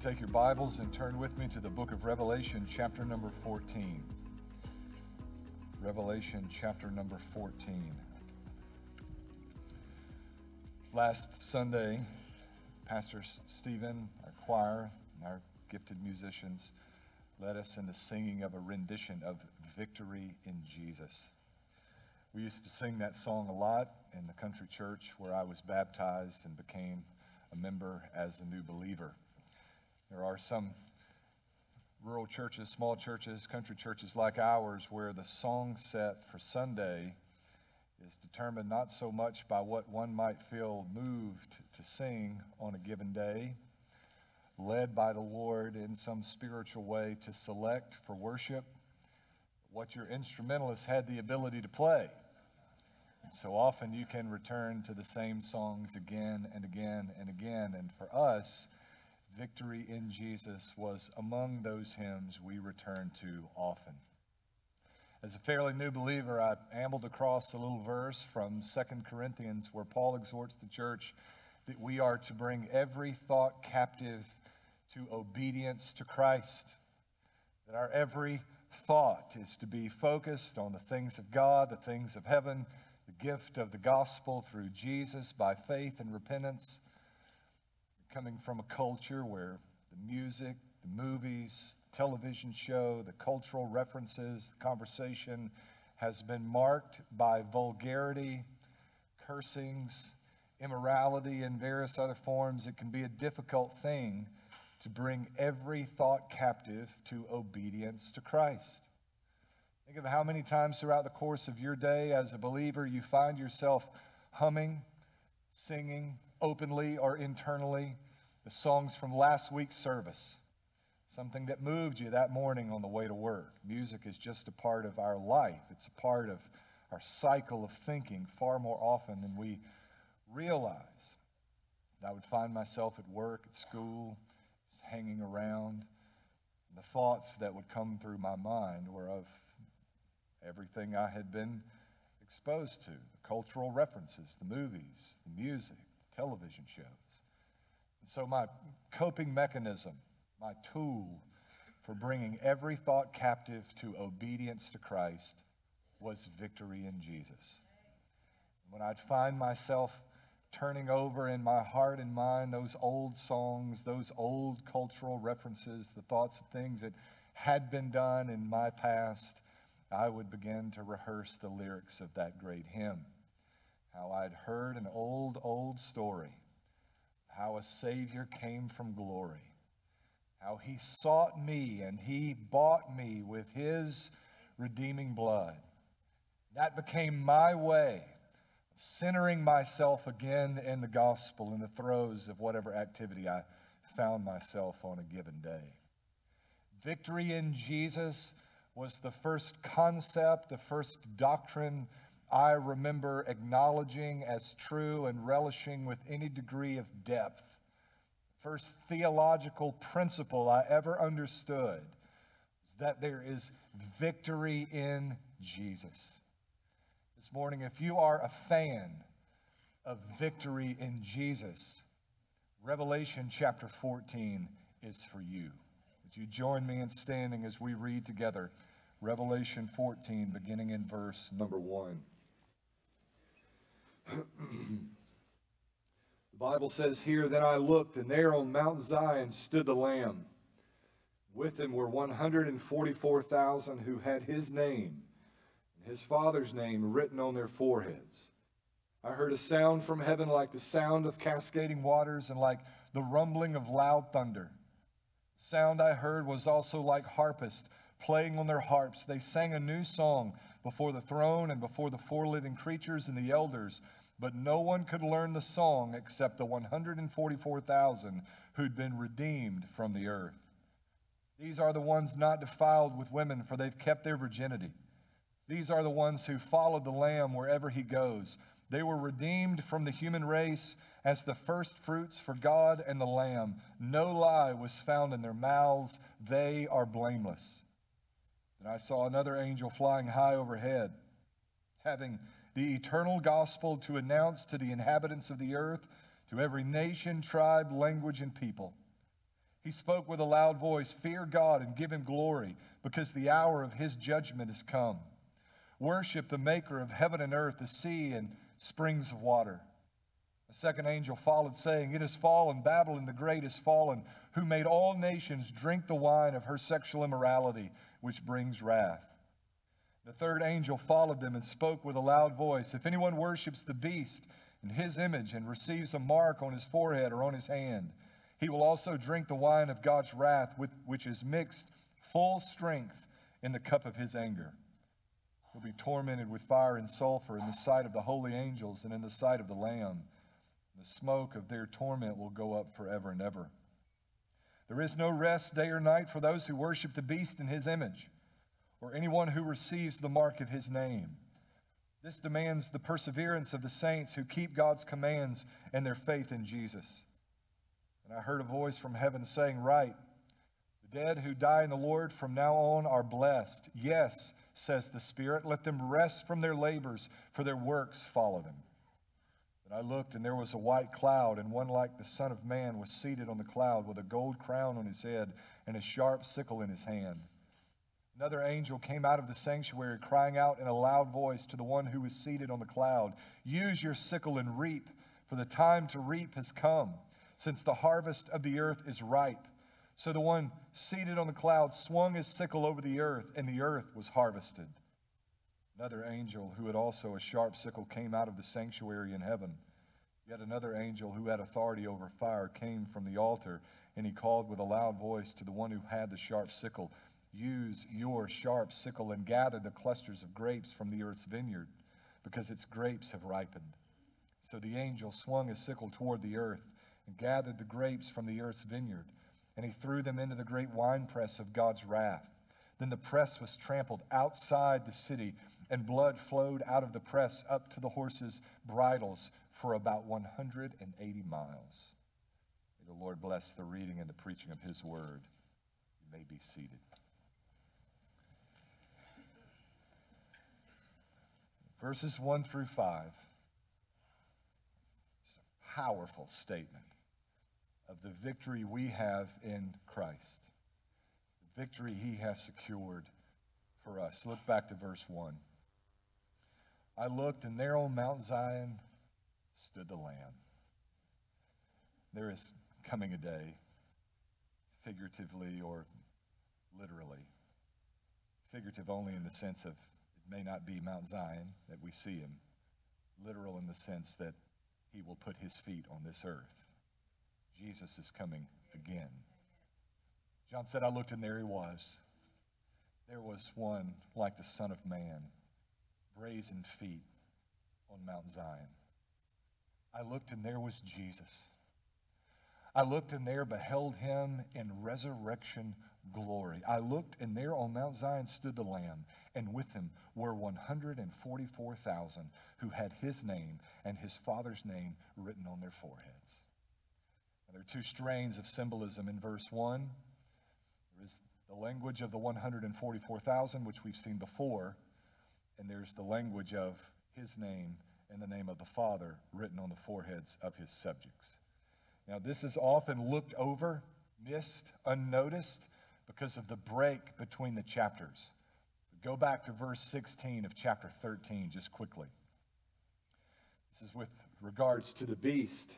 take your Bibles and turn with me to the book of Revelation, chapter number 14. Revelation, chapter number 14. Last Sunday, Pastor Stephen, our choir, and our gifted musicians led us in the singing of a rendition of Victory in Jesus. We used to sing that song a lot in the country church where I was baptized and became a member as a new believer. There are some rural churches, small churches, country churches like ours where the song set for Sunday is determined not so much by what one might feel moved to sing on a given day, led by the Lord in some spiritual way to select for worship what your instrumentalist had the ability to play. And so often you can return to the same songs again and again and again. And for us, Victory in Jesus was among those hymns we return to often. As a fairly new believer, I ambled across a little verse from 2 Corinthians where Paul exhorts the church that we are to bring every thought captive to obedience to Christ. That our every thought is to be focused on the things of God, the things of heaven, the gift of the gospel through Jesus by faith and repentance coming from a culture where the music, the movies, the television show, the cultural references, the conversation has been marked by vulgarity, cursings, immorality, and various other forms, it can be a difficult thing to bring every thought captive to obedience to Christ. Think of how many times throughout the course of your day as a believer you find yourself humming, singing, openly or internally, the songs from last week's service, something that moved you that morning on the way to work. Music is just a part of our life, it's a part of our cycle of thinking far more often than we realize. I would find myself at work, at school, hanging around. The thoughts that would come through my mind were of everything I had been exposed to the cultural references, the movies, the music, the television shows. So, my coping mechanism, my tool for bringing every thought captive to obedience to Christ was victory in Jesus. When I'd find myself turning over in my heart and mind those old songs, those old cultural references, the thoughts of things that had been done in my past, I would begin to rehearse the lyrics of that great hymn how I'd heard an old, old story, how a Savior came from glory, how he sought me and he bought me with his redeeming blood. That became my way of centering myself again in the gospel in the throes of whatever activity I found myself on a given day. Victory in Jesus was the first concept, the first doctrine I remember acknowledging as true and relishing with any degree of depth. First theological principle I ever understood is that there is victory in Jesus. This morning, if you are a fan of victory in Jesus, Revelation chapter 14 is for you. Would you join me in standing as we read together Revelation 14, beginning in verse number 1? The Bible says here, Then I looked, and there on Mount Zion stood the Lamb. With him were 144,000 who had his name and his Father's name written on their foreheads. I heard a sound from heaven like the sound of cascading waters and like the rumbling of loud thunder. The sound I heard was also like harpists playing on their harps. They sang a new song before the throne and before the four living creatures and the elders but no one could learn the song except the 144,000 who'd been redeemed from the earth. These are the ones not defiled with women, for they've kept their virginity. These are the ones who followed the Lamb wherever he goes. They were redeemed from the human race as the first fruits for God and the Lamb. No lie was found in their mouths. They are blameless. And I saw another angel flying high overhead, having the eternal gospel to announce to the inhabitants of the earth, to every nation, tribe, language, and people. He spoke with a loud voice Fear God and give him glory, because the hour of his judgment is come. Worship the maker of heaven and earth, the sea and springs of water. A second angel followed, saying, It has fallen, Babylon the great has fallen, who made all nations drink the wine of her sexual immorality, which brings wrath. The third angel followed them and spoke with a loud voice If anyone worships the beast in his image and receives a mark on his forehead or on his hand, he will also drink the wine of God's wrath, with, which is mixed full strength in the cup of his anger. He'll be tormented with fire and sulfur in the sight of the holy angels and in the sight of the Lamb. The smoke of their torment will go up forever and ever. There is no rest day or night for those who worship the beast in his image, or anyone who receives the mark of his name. This demands the perseverance of the saints who keep God's commands and their faith in Jesus. And I heard a voice from heaven saying, Write, the dead who die in the Lord from now on are blessed. Yes, says the Spirit, let them rest from their labors, for their works follow them. And I looked, and there was a white cloud, and one like the Son of Man was seated on the cloud with a gold crown on his head and a sharp sickle in his hand. Another angel came out of the sanctuary, crying out in a loud voice to the one who was seated on the cloud Use your sickle and reap, for the time to reap has come, since the harvest of the earth is ripe. So the one seated on the cloud swung his sickle over the earth, and the earth was harvested. Another angel who had also a sharp sickle came out of the sanctuary in heaven. Yet another angel who had authority over fire came from the altar, and he called with a loud voice to the one who had the sharp sickle Use your sharp sickle and gather the clusters of grapes from the earth's vineyard, because its grapes have ripened. So the angel swung his sickle toward the earth and gathered the grapes from the earth's vineyard, and he threw them into the great winepress of God's wrath. Then the press was trampled outside the city, and blood flowed out of the press up to the horses' bridles for about 180 miles. May the Lord bless the reading and the preaching of his word. You may be seated. Verses 1 through 5. It's a powerful statement of the victory we have in Christ, the victory he has secured for us. Look back to verse 1. I looked, and there on Mount Zion stood the Lamb. There is coming a day, figuratively or literally. Figurative only in the sense of may not be Mount Zion that we see him, literal in the sense that he will put his feet on this earth. Jesus is coming again. John said, I looked and there he was. There was one like the Son of Man, brazen feet on Mount Zion. I looked and there was Jesus. I looked and there beheld him in resurrection glory. I looked and there on Mount Zion stood the Lamb, and with him were 144,000 who had his name and his Father's name written on their foreheads. Now, there are two strains of symbolism in verse 1. There is the language of the 144,000, which we've seen before, and there's the language of his name and the name of the Father written on the foreheads of his subjects. Now, this is often looked over, missed, unnoticed because of the break between the chapters. Go back to verse 16 of chapter 13 just quickly. This is with regards to the beast.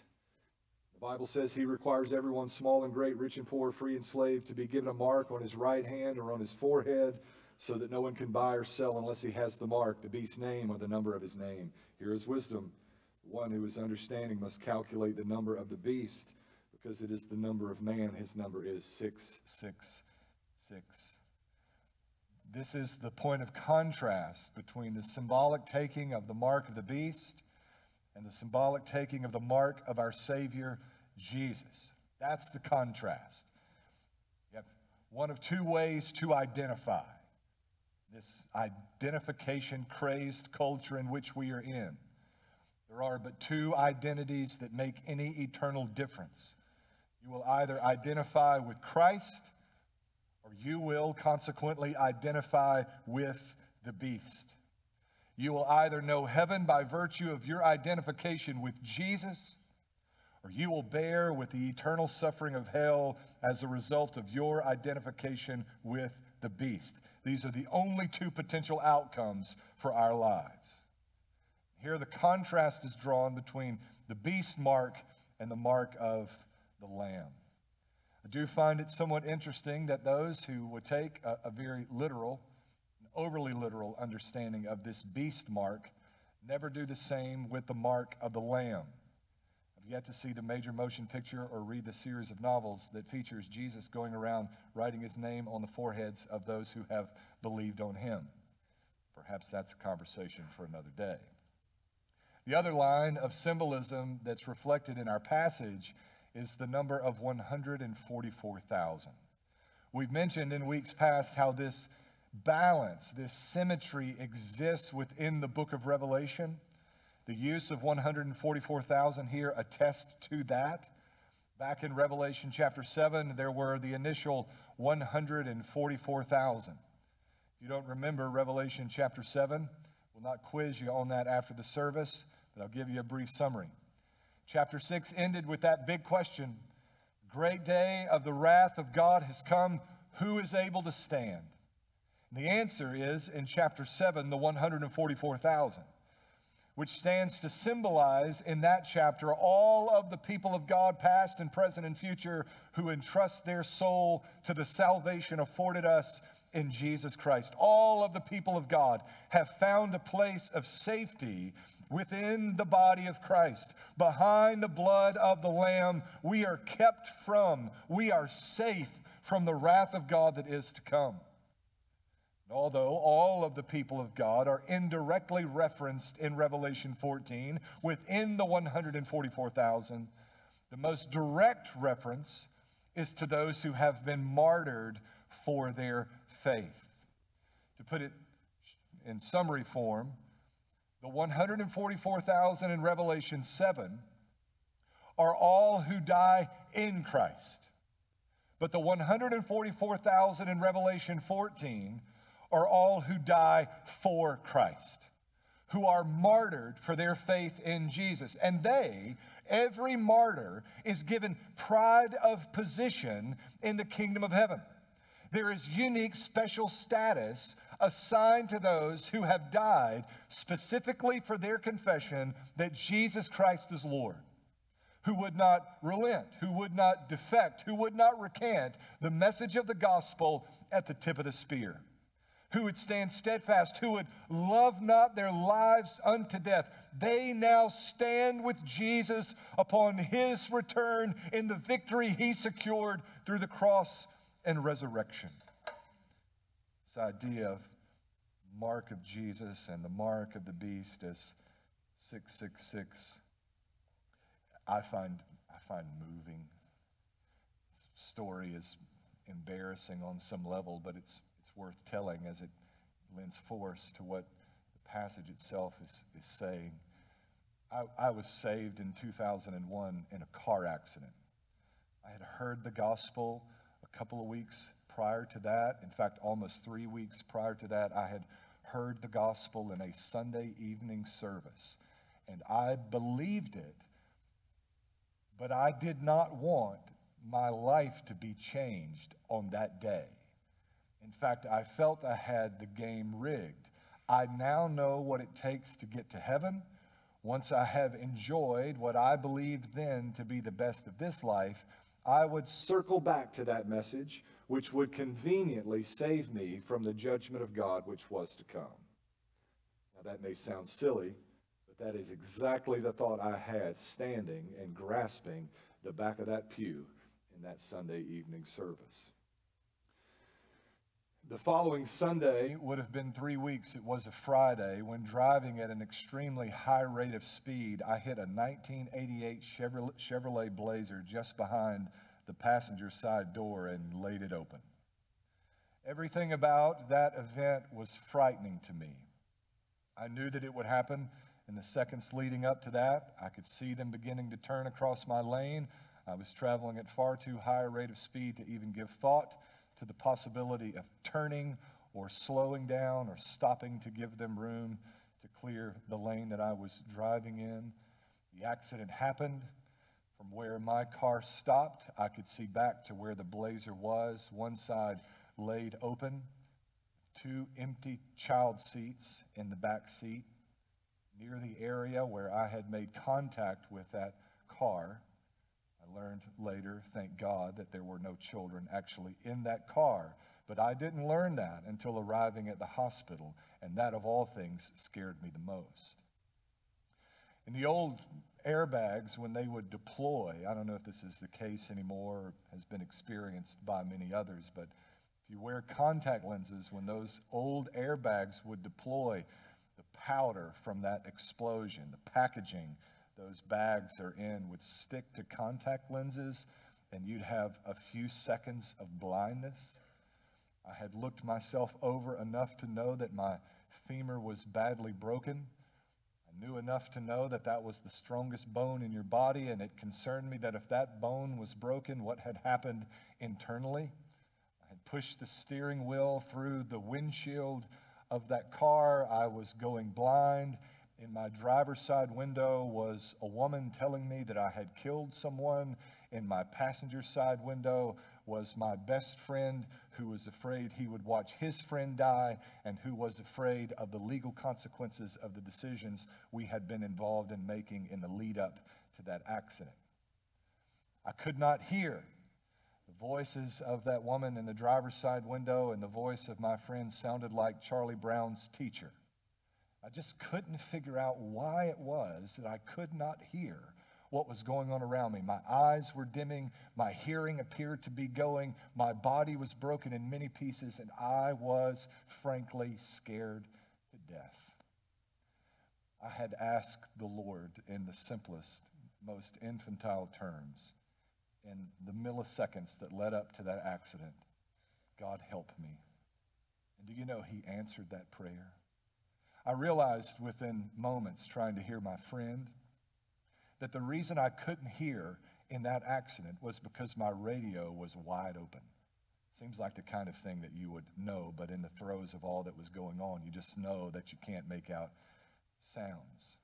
The Bible says he requires everyone, small and great, rich and poor, free and slave, to be given a mark on his right hand or on his forehead so that no one can buy or sell unless he has the mark, the beast's name, or the number of his name. Here is wisdom. One who is understanding must calculate the number of the beast because it is the number of man. His number is 666. This is the point of contrast between the symbolic taking of the mark of the beast and the symbolic taking of the mark of our Savior, Jesus. That's the contrast. You have one of two ways to identify this identification crazed culture in which we are in. There are but two identities that make any eternal difference. You will either identify with Christ or you will consequently identify with the beast. You will either know heaven by virtue of your identification with Jesus, or you will bear with the eternal suffering of hell as a result of your identification with the beast. These are the only two potential outcomes for our lives. Here, the contrast is drawn between the beast mark and the mark of the lamb. I do find it somewhat interesting that those who would take a, a very literal, overly literal understanding of this beast mark never do the same with the mark of the lamb. I've yet to see the major motion picture or read the series of novels that features Jesus going around writing his name on the foreheads of those who have believed on him. Perhaps that's a conversation for another day. The other line of symbolism that's reflected in our passage is the number of 144,000. We've mentioned in weeks past how this balance, this symmetry exists within the book of Revelation. The use of 144,000 here attests to that. Back in Revelation chapter 7, there were the initial 144,000. If you don't remember Revelation chapter 7, we'll not quiz you on that after the service, but I'll give you a brief summary. Chapter 6 ended with that big question Great day of the wrath of God has come. Who is able to stand? And the answer is in chapter 7, the 144,000, which stands to symbolize in that chapter all of the people of God, past and present and future, who entrust their soul to the salvation afforded us in Jesus Christ. All of the people of God have found a place of safety within the body of Christ. Behind the blood of the Lamb, we are kept from, we are safe from the wrath of God that is to come. Although all of the people of God are indirectly referenced in Revelation 14 within the 144,000, the most direct reference is to those who have been martyred for their faith. To put it in summary form, the 144,000 in Revelation 7 are all who die in Christ. But the 144,000 in Revelation 14 are all who die for Christ, who are martyred for their faith in Jesus. And they, every martyr, is given pride of position in the kingdom of heaven. There is unique special status assigned to those who have died specifically for their confession that Jesus Christ is Lord, who would not relent, who would not defect, who would not recant the message of the gospel at the tip of the spear. Who would stand steadfast, who would love not their lives unto death. They now stand with Jesus upon his return in the victory he secured through the cross and resurrection. This idea of mark of Jesus and the mark of the beast as 666, I find, I find moving. This story is embarrassing on some level, but it's, it's worth telling as it lends force to what the passage itself is, is saying. I, I was saved in 2001 in a car accident. I had heard the gospel a couple of weeks prior to that. In fact, almost three weeks prior to that, I had heard the gospel in a Sunday evening service. And I believed it, but I did not want my life to be changed on that day. In fact, I felt I had the game rigged. I now know what it takes to get to heaven. Once I have enjoyed what I believed then to be the best of this life, I would circle back to that message, which would conveniently save me from the judgment of God which was to come. Now, that may sound silly, but that is exactly the thought I had standing and grasping the back of that pew in that Sunday evening service. The following Sunday would have been three weeks. It was a Friday when driving at an extremely high rate of speed, I hit a 1988 Chevrolet, Chevrolet Blazer just behind the passenger side door and laid it open. Everything about that event was frightening to me. I knew that it would happen in the seconds leading up to that. I could see them beginning to turn across my lane. I was traveling at far too high a rate of speed to even give thought to the possibility of turning or slowing down or stopping to give them room to clear the lane that I was driving in. The accident happened. From where my car stopped, I could see back to where the blazer was, one side laid open, two empty child seats in the back seat. Near the area where I had made contact with that car, I learned later, thank God, that there were no children actually in that car. But I didn't learn that until arriving at the hospital, and that of all things scared me the most. In the old airbags, when they would deploy, I don't know if this is the case anymore or has been experienced by many others, but if you wear contact lenses, when those old airbags would deploy, the powder from that explosion, the packaging those bags are in would stick to contact lenses, and you'd have a few seconds of blindness. I had looked myself over enough to know that my femur was badly broken. Knew enough to know that that was the strongest bone in your body, and it concerned me that if that bone was broken, what had happened internally? I had pushed the steering wheel through the windshield of that car. I was going blind. In my driver's side window was a woman telling me that I had killed someone. In my passenger side window was my best friend who was afraid he would watch his friend die and who was afraid of the legal consequences of the decisions we had been involved in making in the lead up to that accident. I could not hear the voices of that woman in the driver's side window, and the voice of my friend sounded like Charlie Brown's teacher. I just couldn't figure out why it was that I could not hear what was going on around me. My eyes were dimming, my hearing appeared to be going, my body was broken in many pieces, and I was frankly scared to death. I had asked the Lord in the simplest, most infantile terms, in the milliseconds that led up to that accident, God help me. And do you know He answered that prayer? I realized within moments trying to hear my friend that the reason I couldn't hear in that accident was because my radio was wide open. Seems like the kind of thing that you would know, but in the throes of all that was going on, you just know that you can't make out sounds.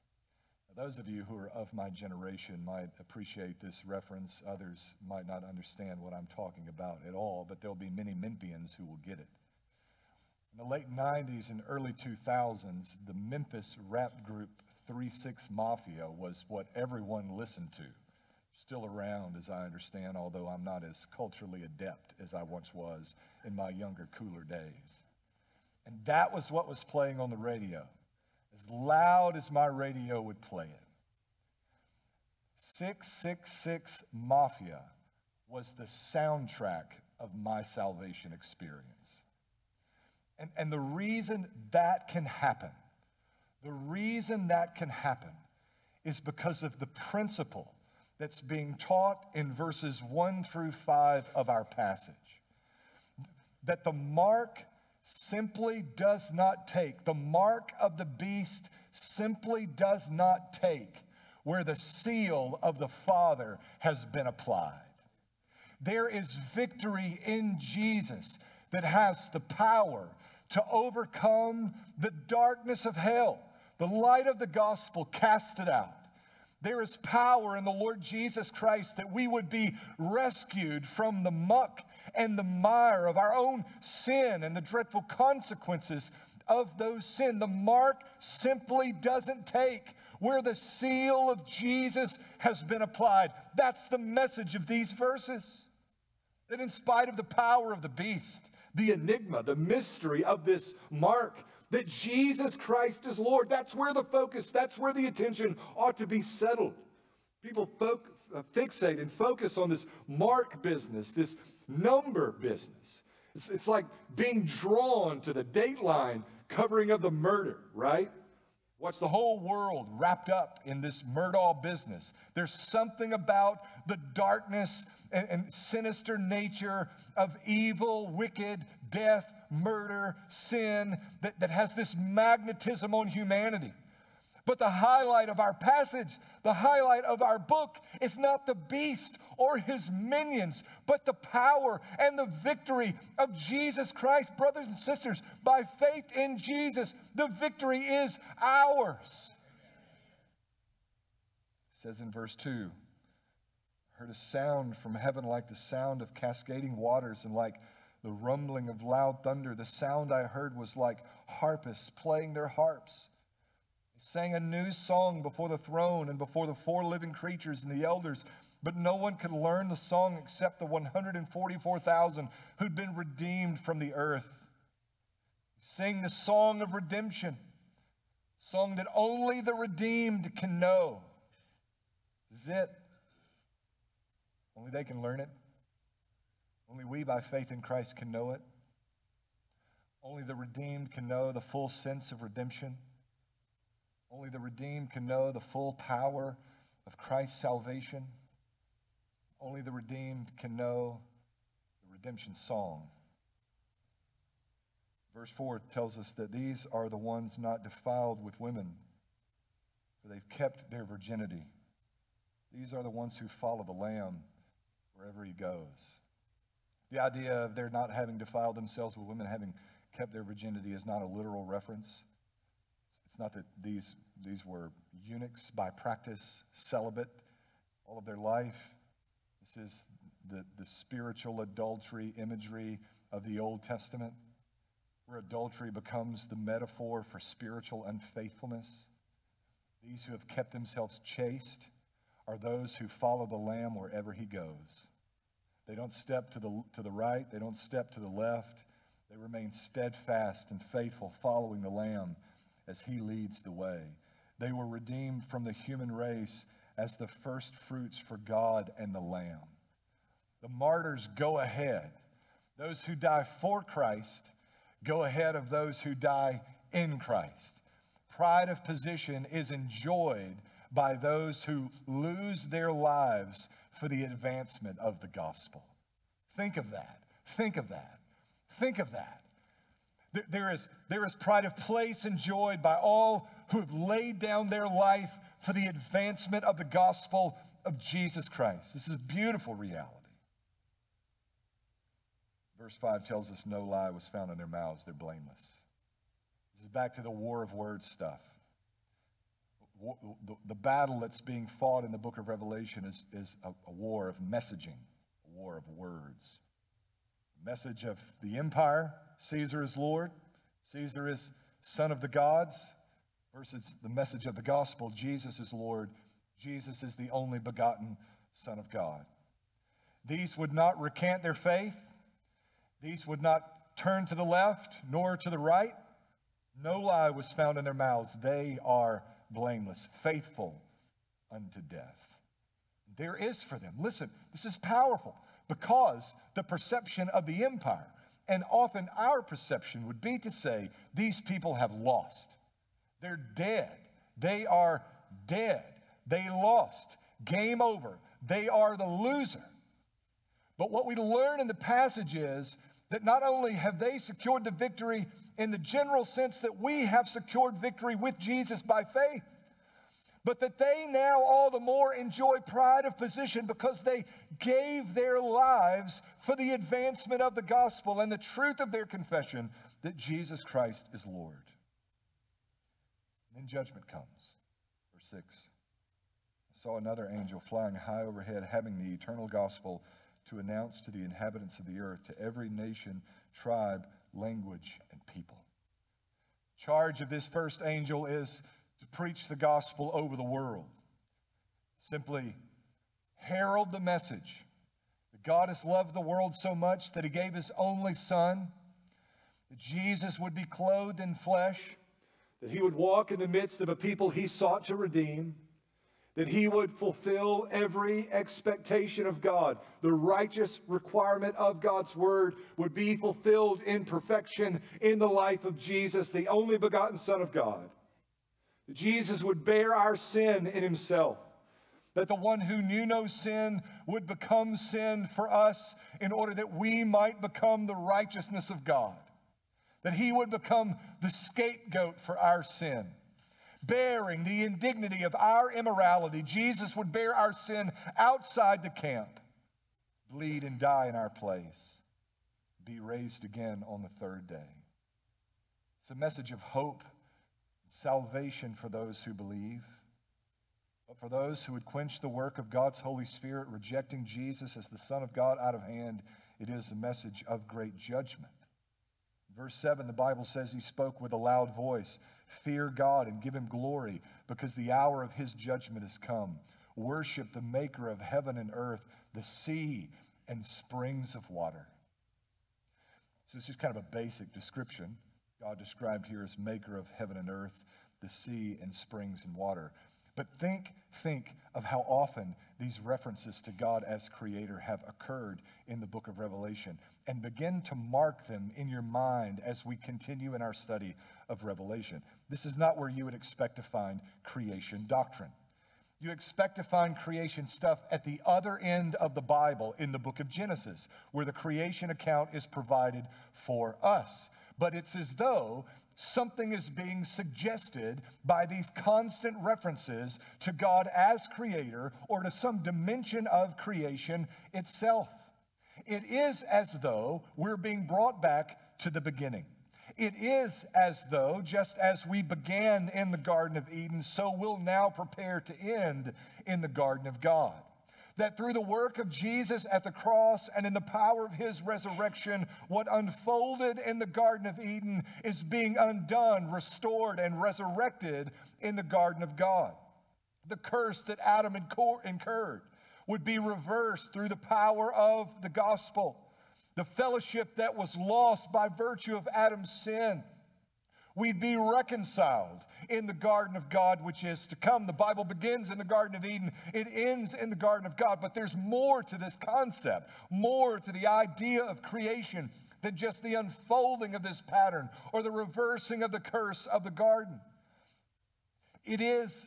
Now, those of you who are of my generation might appreciate this reference. Others might not understand what I'm talking about at all, but there'll be many Memphians who will get it. In the late 90s and early 2000s, the Memphis rap group 3 6 Mafia was what everyone listened to. Still around, as I understand, although I'm not as culturally adept as I once was in my younger, cooler days. And that was what was playing on the radio, as loud as my radio would play it. 666 Mafia was the soundtrack of my salvation experience. And, and the reason that can happen the reason that can happen is because of the principle that's being taught in verses 1 through 5 of our passage. That the mark simply does not take, the mark of the beast simply does not take where the seal of the Father has been applied. There is victory in Jesus that has the power to overcome the darkness of hell. The light of the gospel cast it out. There is power in the Lord Jesus Christ that we would be rescued from the muck and the mire of our own sin and the dreadful consequences of those sin. The mark simply doesn't take where the seal of Jesus has been applied. That's the message of these verses. That in spite of the power of the beast, the enigma, the mystery of this mark, that Jesus Christ is Lord. That's where the focus, that's where the attention ought to be settled. People folk, uh, fixate and focus on this mark business, this number business. It's, it's like being drawn to the dateline covering of the murder, right? Watch the whole world wrapped up in this Murdaugh business. There's something about the darkness and, and sinister nature of evil, wicked, death, murder, sin that, that has this magnetism on humanity. But the highlight of our passage, the highlight of our book, is not the beast or his minions, but the power and the victory of Jesus Christ. Brothers and sisters, by faith in Jesus, the victory is ours. It says in verse 2 "I heard a sound from heaven like the sound of cascading waters and like the rumbling of loud thunder. The sound I heard was like harpists playing their harps. They sang a new song before the throne and before the four living creatures and the elders, but no one could learn the song except the 144,000 who'd been redeemed from the earth. Sing the song of redemption, song that only the redeemed can know. This is it. Only they can learn it. Only we, by faith in Christ, can know it. Only the redeemed can know the full sense of redemption. Only the redeemed can know the full power of Christ's salvation. Only the redeemed can know the redemption song. Verse 4 tells us that these are the ones not defiled with women, for they've kept their virginity. These are the ones who follow the Lamb wherever he goes. The idea of their not having defiled themselves with women having kept their virginity is not a literal reference. It's not that these, these were eunuchs by practice, celibate all of their life. This is the, the spiritual adultery imagery of the Old Testament, where adultery becomes the metaphor for spiritual unfaithfulness. These who have kept themselves chaste are those who follow the Lamb wherever he goes. They don't step to the, to the right, they don't step to the left. They remain steadfast and faithful, following the Lamb as he leads the way. They were redeemed from the human race as the first fruits for God and the Lamb. The martyrs go ahead. Those who die for Christ go ahead of those who die in Christ. Pride of position is enjoyed by those who lose their lives for the advancement of the gospel. Think of that. Think of that. Think of that. There is, there is pride of place enjoyed by all who have laid down their life for the advancement of the gospel of Jesus Christ. This is a beautiful reality. Verse 5 tells us no lie was found in their mouths, they're blameless. This is back to the war of words stuff the, battle that's being fought in the book of Revelation is, is a, a war of messaging, a war of words. The Message of the empire Caesar is Lord, Caesar is son of the gods, versus the message of the gospel Jesus is Lord, Jesus is the only begotten Son of God. These would not recant their faith, these would not turn to the left nor to the right. No lie was found in their mouths. They are blameless, faithful unto death. There is for them. Listen, this is powerful because the perception of the empire, and often our perception would be to say, these people have lost. They're dead. They are dead. They lost. Game over. They are the loser. But what we learn in the passage is that not only have they secured the victory in the general sense that we have secured victory with Jesus by faith, but that they now all the more enjoy pride of position because they gave their lives for the advancement of the gospel and the truth of their confession that Jesus Christ is Lord. And Then judgment comes. Verse 6. I saw another angel flying high overhead, having the eternal gospel to announce to the inhabitants of the earth, to every nation, tribe, language, and people. Charge of this first angel is to preach the gospel over the world. Simply herald the message that God has loved the world so much that he gave his only son, that Jesus would be clothed in flesh, that he would walk in the midst of a people he sought to redeem that he would fulfill every expectation of God. The righteous requirement of God's word would be fulfilled in perfection in the life of Jesus, the only begotten Son of God. That Jesus would bear our sin in himself. That the one who knew no sin would become sin for us in order that we might become the righteousness of God. That he would become the scapegoat for our sin bearing the indignity of our immorality. Jesus would bear our sin outside the camp, bleed and die in our place, be raised again on the third day. It's a message of hope, salvation for those who believe. But for those who would quench the work of God's Holy Spirit, rejecting Jesus as the Son of God out of hand, it is a message of great judgment. Verse 7, the Bible says he spoke with a loud voice Fear God and give him glory, because the hour of his judgment has come. Worship the maker of heaven and earth, the sea and springs of water. So this is kind of a basic description. God described here as maker of heaven and earth, the sea and springs and water. But think, think of how often these references to God as creator have occurred in the book of Revelation and begin to mark them in your mind as we continue in our study of Revelation. This is not where you would expect to find creation doctrine. You expect to find creation stuff at the other end of the Bible in the book of Genesis, where the creation account is provided for us. But it's as though something is being suggested by these constant references to God as creator or to some dimension of creation itself. It is as though we're being brought back to the beginning. It is as though, just as we began in the Garden of Eden, so we'll now prepare to end in the Garden of God that through the work of Jesus at the cross and in the power of his resurrection, what unfolded in the Garden of Eden is being undone, restored, and resurrected in the Garden of God. The curse that Adam incurred would be reversed through the power of the gospel. The fellowship that was lost by virtue of Adam's sin We'd be reconciled in the garden of God, which is to come. The Bible begins in the Garden of Eden, it ends in the Garden of God. But there's more to this concept, more to the idea of creation than just the unfolding of this pattern or the reversing of the curse of the garden. It is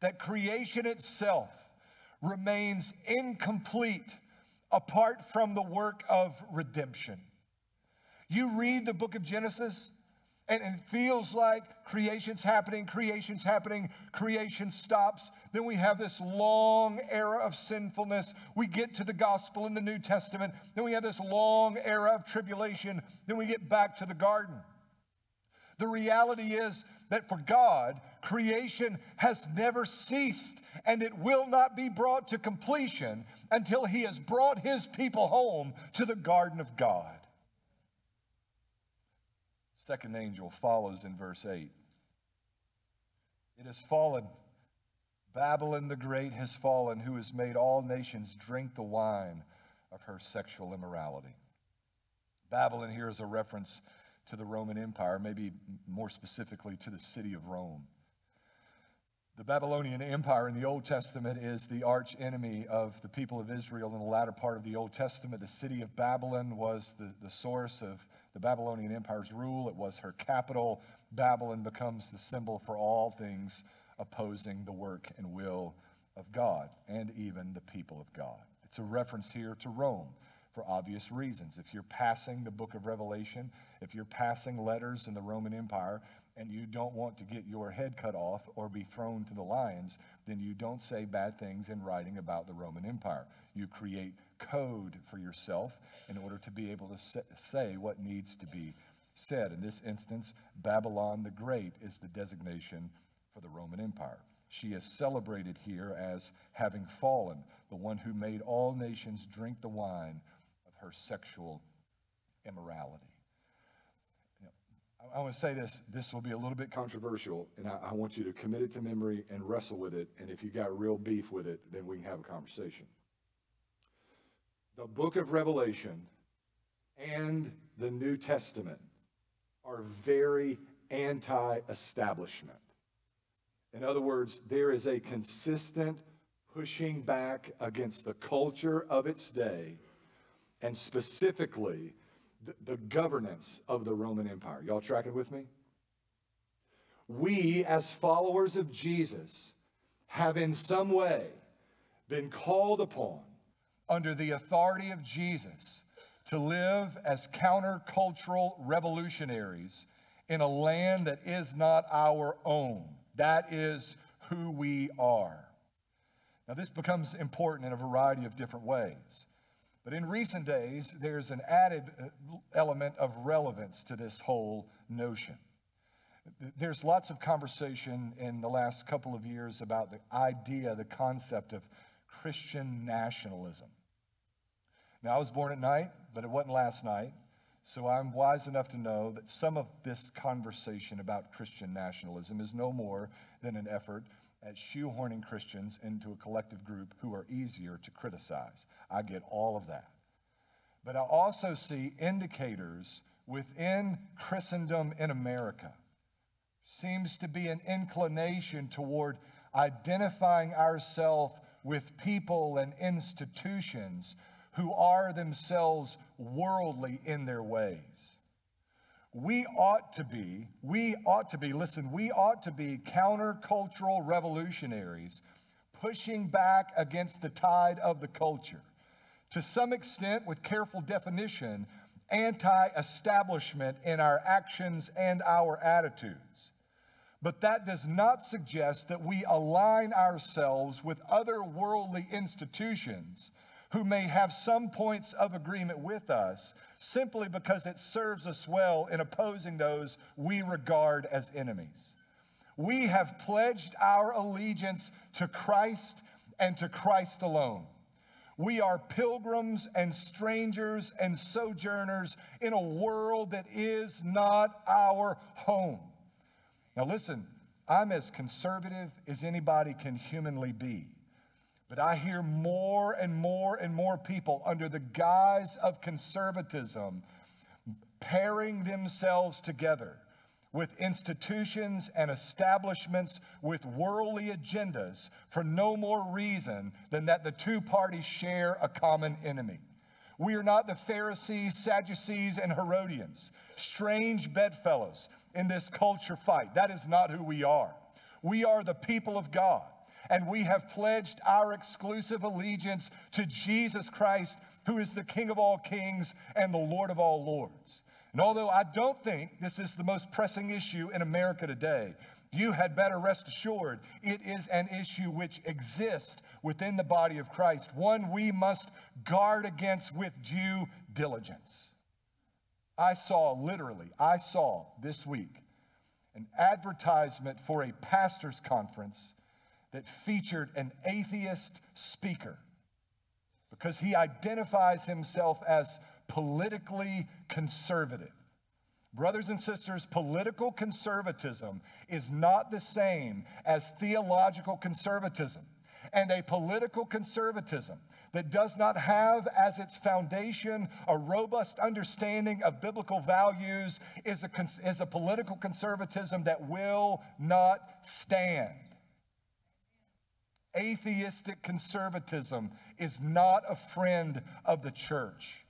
that creation itself remains incomplete apart from the work of redemption. You read the book of Genesis, and, it feels like creation's happening, creation's happening, creation stops. Then we have this long era of sinfulness. We get to the gospel in the New Testament. Then we have this long era of tribulation. Then we get back to the garden. The reality is that for God, creation has never ceased and it will not be brought to completion until He has brought His people home to the garden of God. Second angel follows in verse 8. It has fallen. Babylon the Great has fallen, who has made all nations drink the wine of her sexual immorality. Babylon here is a reference to the Roman Empire, maybe more specifically to the city of Rome. The Babylonian Empire in the Old Testament is the arch enemy of the people of Israel in the latter part of the Old Testament. The city of Babylon was the, the source of the Babylonian Empire's rule, it was her capital. Babylon becomes the symbol for all things opposing the work and will of God and even the people of God. It's a reference here to Rome for obvious reasons. If you're passing the book of Revelation, if you're passing letters in the Roman Empire, and you don't want to get your head cut off or be thrown to the lions, then you don't say bad things in writing about the Roman Empire. You create code for yourself in order to be able to say what needs to be said. In this instance, Babylon the Great is the designation for the Roman Empire. She is celebrated here as having fallen, the one who made all nations drink the wine of her sexual immorality. I want to say this. This will be a little bit controversial, and I, I, want you to commit it to memory and wrestle with it. And if you got real beef with it, then we can have a conversation. The book of Revelation and the New Testament are very anti establishment. In other words, there is a consistent pushing back against the culture of its day, and specifically the, the governance of the Roman Empire. Y'all tracking with me? We, as followers of Jesus, have in some way been called upon under the authority of Jesus to live as countercultural revolutionaries in a land that is not our own. That is who we are. Now, this becomes important in a variety of different ways. But in recent days, there's an added uh, element of relevance to this whole notion. There's lots of conversation in the last couple of years about the idea, the concept of Christian nationalism. Now, I was born at night, but it wasn't last night. So I'm wise enough to know that some of this conversation about Christian nationalism is no more than an effort at shoehorning Christians into a collective group who are easier to criticize. I get all of that. But I also see indicators within Christendom in America. Seems to be an inclination toward identifying ourselves with people and institutions who are themselves worldly in their ways. We ought to be, we ought to be, listen, we ought to be countercultural revolutionaries pushing back against the tide of the culture. To some extent, with careful definition, anti establishment in our actions and our attitudes. But that does not suggest that we align ourselves with other worldly institutions who may have some points of agreement with us simply because it serves us well in opposing those we regard as enemies. We have pledged our allegiance to Christ and to Christ alone. We are pilgrims and strangers and sojourners in a world that is not our home. Now, listen, I'm as conservative as anybody can humanly be. But I hear more and more and more people under the guise of conservatism pairing themselves together with institutions and establishments with worldly agendas for no more reason than that the two parties share a common enemy. We are not the Pharisees, Sadducees, and Herodians, strange bedfellows in this culture fight. That is not who we are. We are the people of God and we have pledged our exclusive allegiance to Jesus Christ, who is the King of all kings and the Lord of all lords. And although I don't think this is the most pressing issue in America today, you had better rest assured it is an issue which exists within the body of Christ, one we must guard against with due diligence. I saw, literally, I saw this week an advertisement for a pastor's conference that featured an atheist speaker because he identifies himself as politically conservative. Brothers and sisters, political conservatism is not the same as theological conservatism. And a political conservatism that does not have as its foundation a robust understanding of biblical values is a, is a political conservatism that will not stand. Atheistic conservatism is not a friend of the church.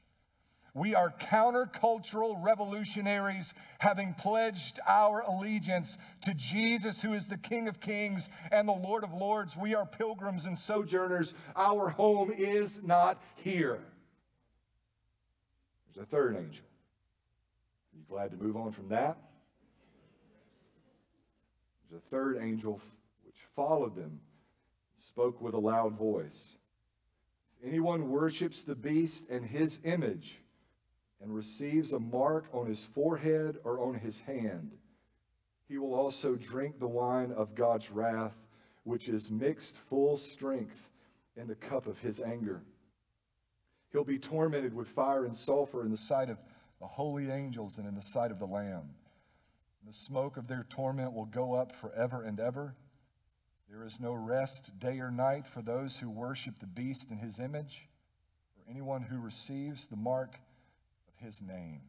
We are countercultural revolutionaries, having pledged our allegiance to Jesus, who is the King of Kings and the Lord of Lords. We are pilgrims and sojourners. Our home is not here. There's a third angel. Are you glad to move on from that? There's a third angel which followed them spoke with a loud voice If anyone worships the beast and his image and receives a mark on his forehead or on his hand, he will also drink the wine of God's wrath, which is mixed full strength in the cup of his anger. He'll be tormented with fire and sulfur in the sight of the holy angels and in the sight of the Lamb. The smoke of their torment will go up forever and ever. There is no rest day or night for those who worship the beast in his image, or anyone who receives the mark of his name.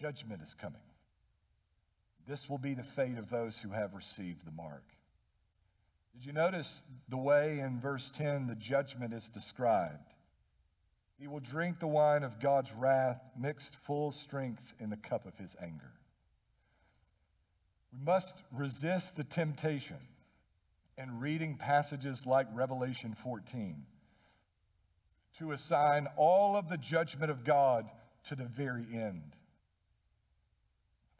Judgment is coming. This will be the fate of those who have received the mark. Did you notice the way in verse 10 the judgment is described? He will drink the wine of God's wrath, mixed full strength in the cup of his anger. We must resist the temptation in reading passages like Revelation 14 to assign all of the judgment of God to the very end.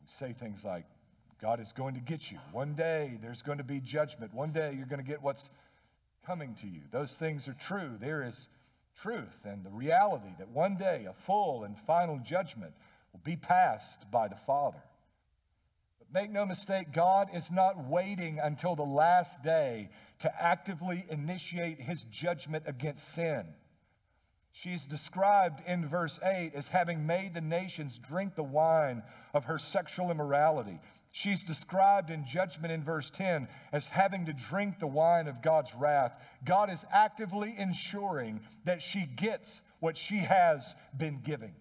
We say things like, God is going to get you. One day there's going to be judgment. One day you're going to get what's coming to you. Those things are true. There is truth and the reality that one day a full and final judgment will be passed by the Father. Make no mistake, God is not waiting until the last day to actively initiate his judgment against sin. She's described in verse 8 as having made the nations drink the wine of her sexual immorality. She's described in judgment in verse 10 as having to drink the wine of God's wrath. God is actively ensuring that she gets what she has been giving.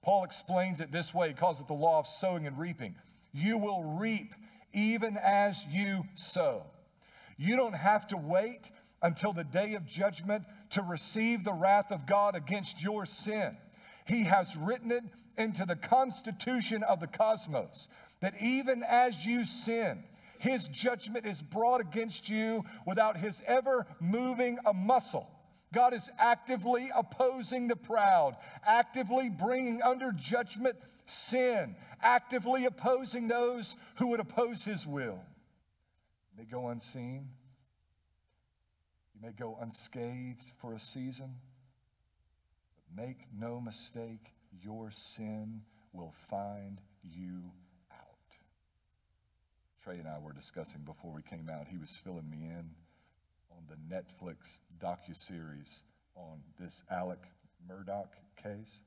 Paul explains it this way, he calls it the law of sowing and reaping. You will reap even as you sow. You don't have to wait until the day of judgment to receive the wrath of God against your sin. He has written it into the constitution of the cosmos that even as you sin, his judgment is brought against you without his ever moving a muscle. God is actively opposing the proud, actively bringing under judgment sin, actively opposing those who would oppose his will. They go unseen, you may go unscathed for a season, but make no mistake, your sin will find you out. Trey and I were discussing before we came out, he was filling me in the Netflix docu-series on this Alec Murdaugh case.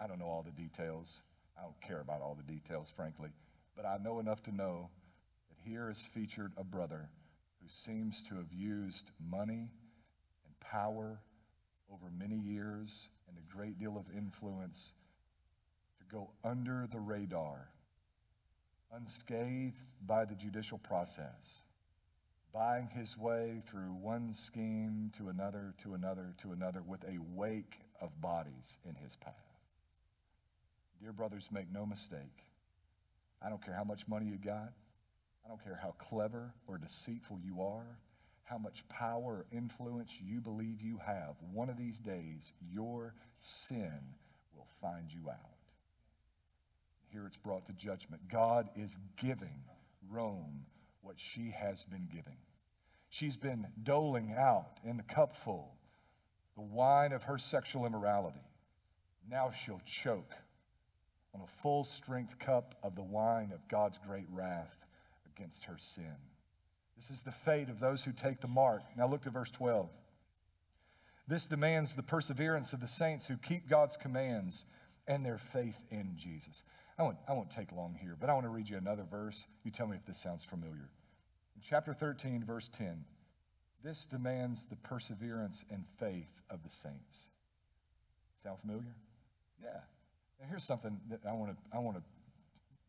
I don't know all the details. I don't care about all the details, frankly, but I know enough to know that here is featured a brother who seems to have used money and power over many years and a great deal of influence to go under the radar, unscathed by the judicial process, buying his way through one scheme to another, to another, to another, with a wake of bodies in his path. Dear brothers, make no mistake. I don't care how much money you got. I don't care how clever or deceitful you are, how much power or influence you believe you have. One of these days, your sin will find you out. Here it's brought to judgment. God is giving Rome what she has been giving. She's been doling out in the cupful the wine of her sexual immorality. Now she'll choke on a full strength cup of the wine of God's great wrath against her sin. This is the fate of those who take the mark. Now look to verse 12. This demands the perseverance of the saints who keep God's commands and their faith in Jesus. I won't, I won't take long here, but I want to read you another verse. You tell me if this sounds familiar. In chapter 13, verse 10, this demands the perseverance and faith of the saints. Sound familiar? Yeah. Now here's something that I want to, I want to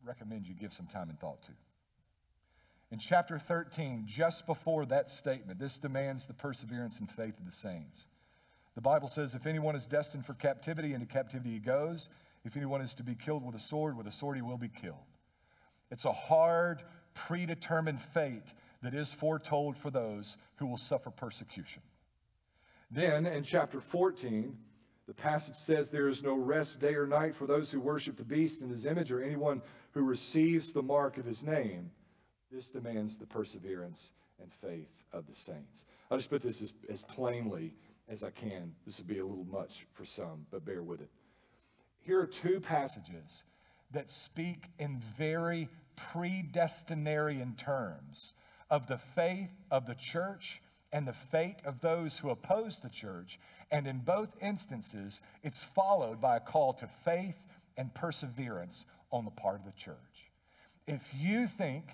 recommend you give some time and thought to. In chapter 13, just before that statement, this demands the perseverance and faith of the saints. The Bible says, if anyone is destined for captivity, into captivity he goes. If anyone is to be killed with a sword, with a sword he will be killed. It's a hard, predetermined fate that is foretold for those who will suffer persecution. Then in chapter 14, the passage says there is no rest day or night for those who worship the beast in his image or anyone who receives the mark of his name. This demands the perseverance and faith of the saints. I'll just put this as, as plainly as I can. This will be a little much for some, but bear with it. Here are two passages that speak in very predestinarian terms of the faith of the church and the fate of those who oppose the church. And in both instances, it's followed by a call to faith and perseverance on the part of the church. If you think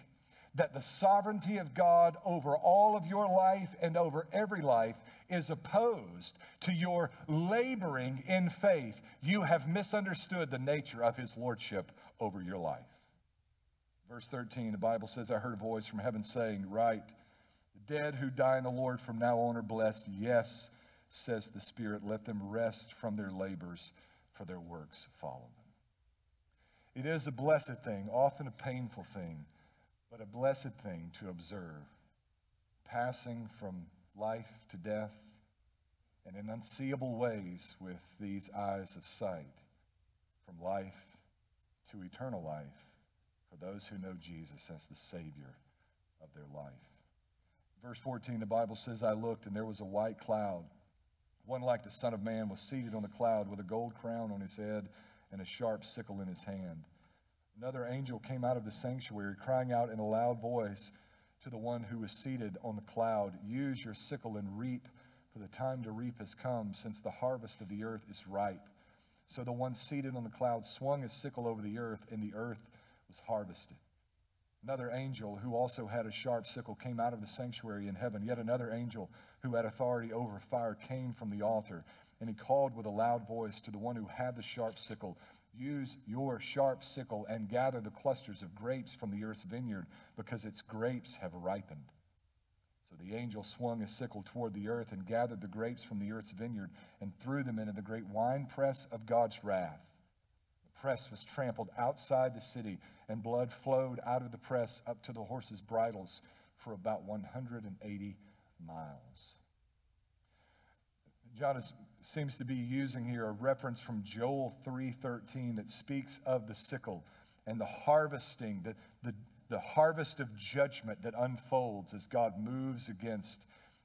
that the sovereignty of God over all of your life and over every life is opposed to your laboring in faith, you have misunderstood the nature of his lordship over your life. Verse 13, the Bible says, I heard a voice from heaven saying, Write, the dead who die in the Lord from now on are blessed. Yes, says the Spirit, let them rest from their labors, for their works follow them. It is a blessed thing, often a painful thing but a blessed thing to observe, passing from life to death and in unseeable ways with these eyes of sight, from life to eternal life for those who know Jesus as the Savior of their life. Verse 14, the Bible says, I looked, and there was a white cloud. One like the Son of Man was seated on the cloud with a gold crown on his head and a sharp sickle in his hand. Another angel came out of the sanctuary, crying out in a loud voice to the one who was seated on the cloud Use your sickle and reap, for the time to reap has come, since the harvest of the earth is ripe. So the one seated on the cloud swung his sickle over the earth, and the earth was harvested. Another angel who also had a sharp sickle came out of the sanctuary in heaven. Yet another angel who had authority over fire came from the altar, and he called with a loud voice to the one who had the sharp sickle Use your sharp sickle and gather the clusters of grapes from the earth's vineyard, because its grapes have ripened. So the angel swung his sickle toward the earth and gathered the grapes from the earth's vineyard and threw them into the great winepress of God's wrath. The press was trampled outside the city, and blood flowed out of the press up to the horses' bridles for about 180 miles. John is, seems to be using here a reference from Joel 3:13 that speaks of the sickle and the harvesting, the, the, the harvest of judgment that unfolds as God moves against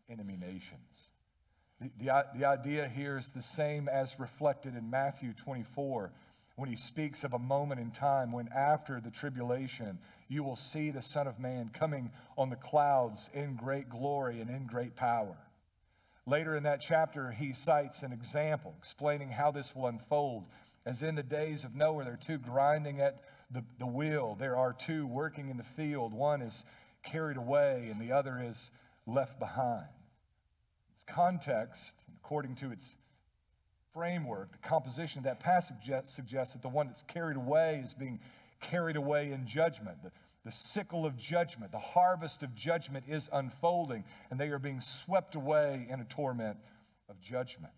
enemy nations. The, the, the idea here is the same as reflected in Matthew 24 when he speaks of a moment in time when after the tribulation you will see the Son of Man coming on the clouds in great glory and in great power. Later in that chapter, he cites an example explaining how this will unfold. As in the days of Noah, there are two grinding at the, the wheel, there are two working in the field. One is carried away, and the other is left behind. Its context, according to its framework, the composition of that passage suggests that the one that's carried away is being carried away in judgment. The, the sickle of judgment, the harvest of judgment is unfolding, and they are being swept away in a torment of judgment.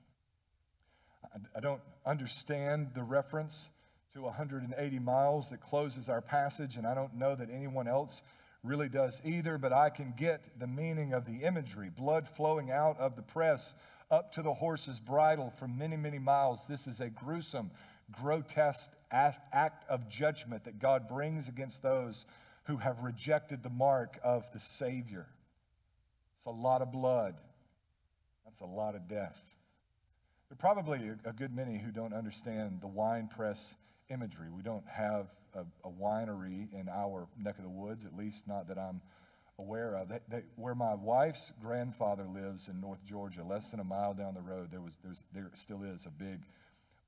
I don't understand the reference to 180 miles that closes our passage, and I don't know that anyone else really does either, but I can get the meaning of the imagery blood flowing out of the press up to the horse's bridle for many, many miles. This is a gruesome, grotesque act of judgment that God brings against those who have rejected the mark of the Savior. It's a lot of blood. That's a lot of death. There are probably a good many who don't understand the wine press imagery. We don't have a, a winery in our neck of the woods, at least not that I'm aware of. They, they, where my wife's grandfather lives in North Georgia, less than a mile down the road, there was there's, there still is a big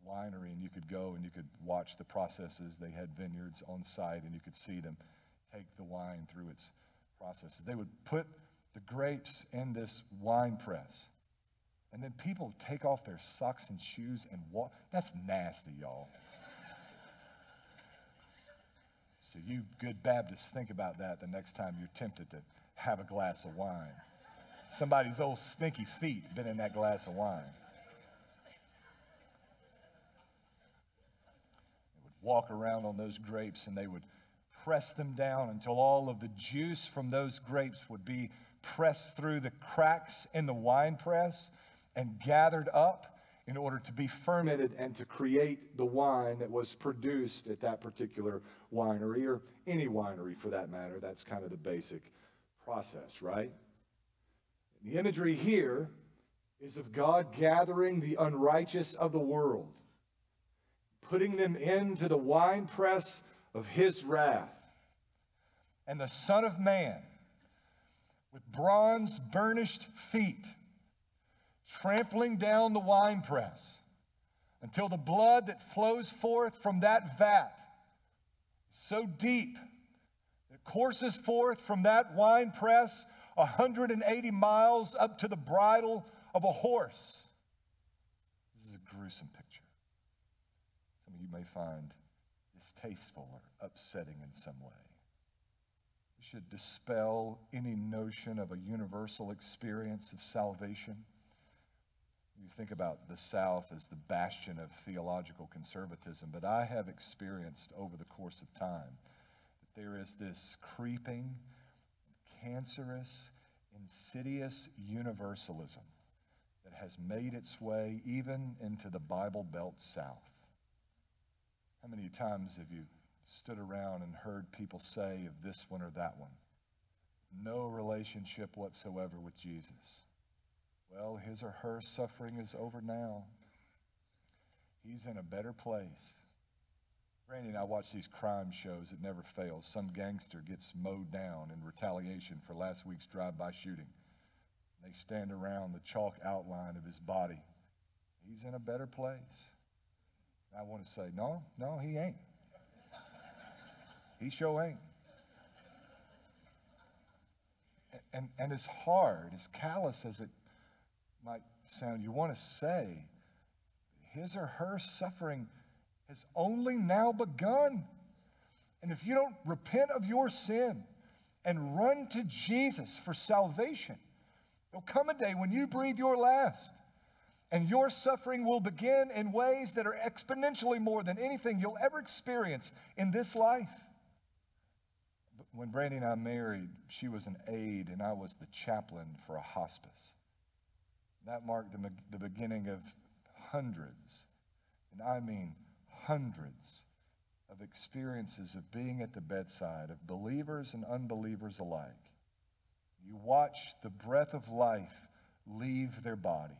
winery, and you could go and you could watch the processes. They had vineyards on site, and you could see them take the wine through its processes. They would put the grapes in this wine press. And then people take off their socks and shoes and walk. That's nasty, y'all. So, you good Baptists, think about that the next time you're tempted to have a glass of wine. Somebody's old stinky feet been in that glass of wine. They would walk around on those grapes and they would press them down until all of the juice from those grapes would be pressed through the cracks in the wine press and gathered up in order to be fermented and to create the wine that was produced at that particular winery or any winery for that matter. That's kind of the basic process, right? The imagery here is of God gathering the unrighteous of the world, putting them into the wine press of his wrath. And the Son of Man, with bronze burnished feet, trampling down the winepress until the blood that flows forth from that vat so deep it courses forth from that winepress 180 miles up to the bridle of a horse. This is a gruesome picture. Some of you may find distasteful or upsetting in some way. We should dispel any notion of a universal experience of salvation. You think about the South as the bastion of theological conservatism, but I have experienced over the course of time that there is this creeping, cancerous, insidious universalism that has made its way even into the Bible Belt South. How many times have you stood around and heard people say of this one or that one? No relationship whatsoever with Jesus. Well, his or her suffering is over now. He's in a better place. Randy and I watch these crime shows. It never fails. Some gangster gets mowed down in retaliation for last week's drive-by shooting. They stand around the chalk outline of his body. He's in a better place. I want to say, no, no, he ain't. He sure ain't. And, and as hard, as callous as it might sound, you want to say, his or her suffering has only now begun. And if you don't repent of your sin and run to Jesus for salvation, there'll come a day when you breathe your last. And your suffering will begin in ways that are exponentially more than anything you'll ever experience in this life. When Brandy and I married, she was an aide and I was the chaplain for a hospice. That marked the, the beginning of hundreds, and I mean hundreds, of experiences of being at the bedside of believers and unbelievers alike. You watch the breath of life leave their body.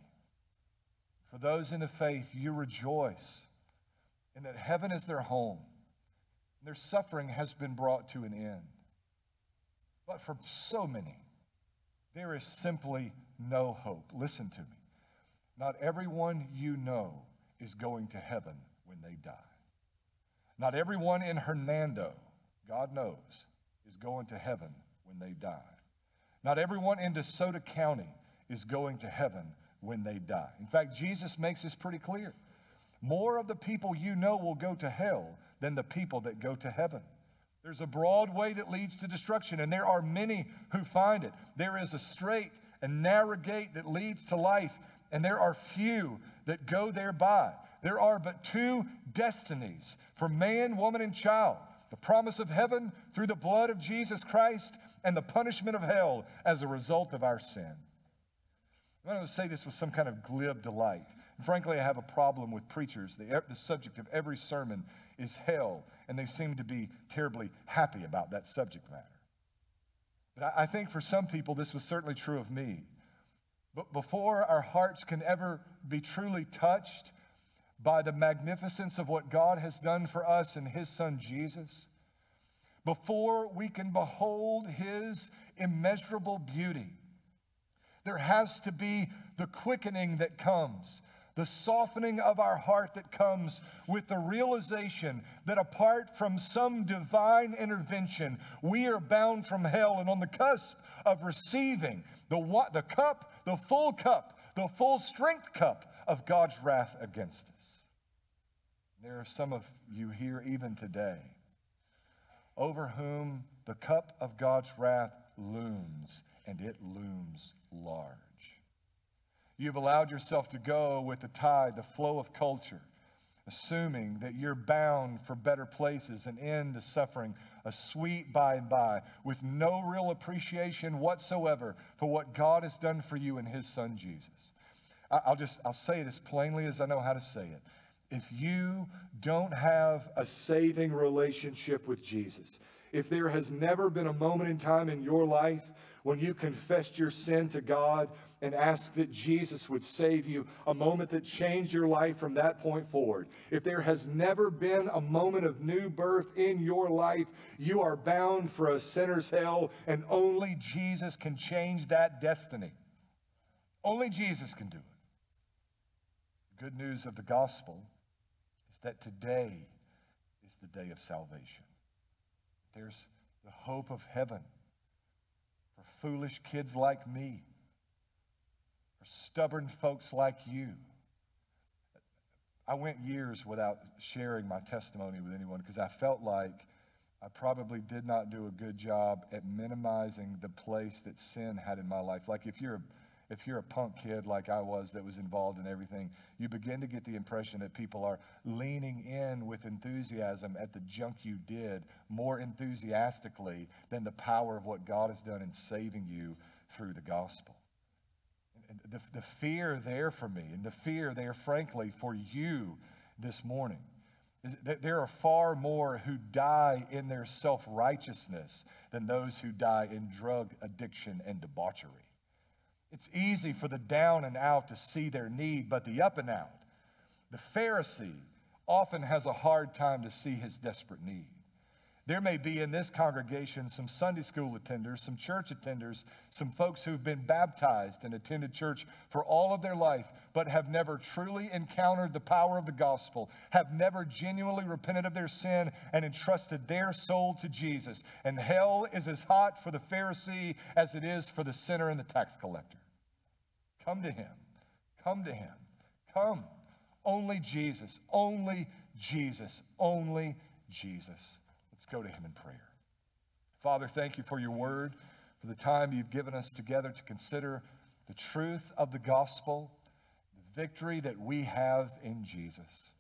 For those in the faith, you rejoice in that heaven is their home. Their suffering has been brought to an end. But for so many, there is simply no hope. Listen to me. Not everyone you know is going to heaven when they die. Not everyone in Hernando, God knows, is going to heaven when they die. Not everyone in DeSoto County is going to heaven when they die. In fact, Jesus makes this pretty clear. More of the people you know will go to hell than the people that go to heaven. There's a broad way that leads to destruction, and there are many who find it. There is a straight and narrow gate that leads to life, and there are few that go thereby. There are but two destinies for man, woman, and child the promise of heaven through the blood of Jesus Christ, and the punishment of hell as a result of our sin. I'm going to say this with some kind of glib delight. And frankly, I have a problem with preachers. The, the subject of every sermon is hell, and they seem to be terribly happy about that subject matter. But I, I think for some people, this was certainly true of me. But before our hearts can ever be truly touched by the magnificence of what God has done for us in His Son Jesus, before we can behold His immeasurable beauty, there has to be the quickening that comes, the softening of our heart that comes with the realization that apart from some divine intervention, we are bound from hell and on the cusp of receiving the, the cup, the full cup, the full strength cup of God's wrath against us. There are some of you here even today over whom the cup of God's wrath looms, and it looms large. You've allowed yourself to go with the tide, the flow of culture, assuming that you're bound for better places, an end to suffering, a sweet by and by, with no real appreciation whatsoever for what God has done for you in His Son Jesus. I'll just, I'll say it as plainly as I know how to say it if you don't have a saving relationship with Jesus, if there has never been a moment in time in your life when you confessed your sin to God and asked that Jesus would save you, a moment that changed your life from that point forward. If there has never been a moment of new birth in your life, you are bound for a sinner's hell, and only Jesus can change that destiny. Only Jesus can do it. The good news of the gospel is that today is the day of salvation. There's the hope of heaven foolish kids like me, or stubborn folks like you. I went years without sharing my testimony with anyone because I felt like I probably did not do a good job at minimizing the place that sin had in my life. Like if you're if you're a punk kid like I was that was involved in everything, you begin to get the impression that people are leaning in with enthusiasm at the junk you did more enthusiastically than the power of what God has done in saving you through the gospel. And the, the fear there for me, and the fear there, frankly, for you this morning, is that there are far more who die in their self righteousness than those who die in drug addiction and debauchery. It's easy for the down and out to see their need, but the up and out, the Pharisee, often has a hard time to see his desperate need. There may be in this congregation some Sunday school attenders, some church attenders, some folks who've been baptized and attended church for all of their life, but have never truly encountered the power of the gospel, have never genuinely repented of their sin and entrusted their soul to Jesus. And hell is as hot for the Pharisee as it is for the sinner and the tax collector. Come to him. Come to him. Come. Only Jesus. Only Jesus. Only Jesus. Let's go to him in prayer. Father, thank you for your word, for the time you've given us together to consider the truth of the gospel, the victory that we have in Jesus.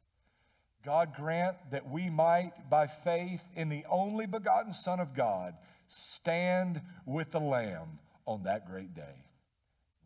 God grant that we might, by faith in the only begotten Son of God, stand with the Lamb on that great day.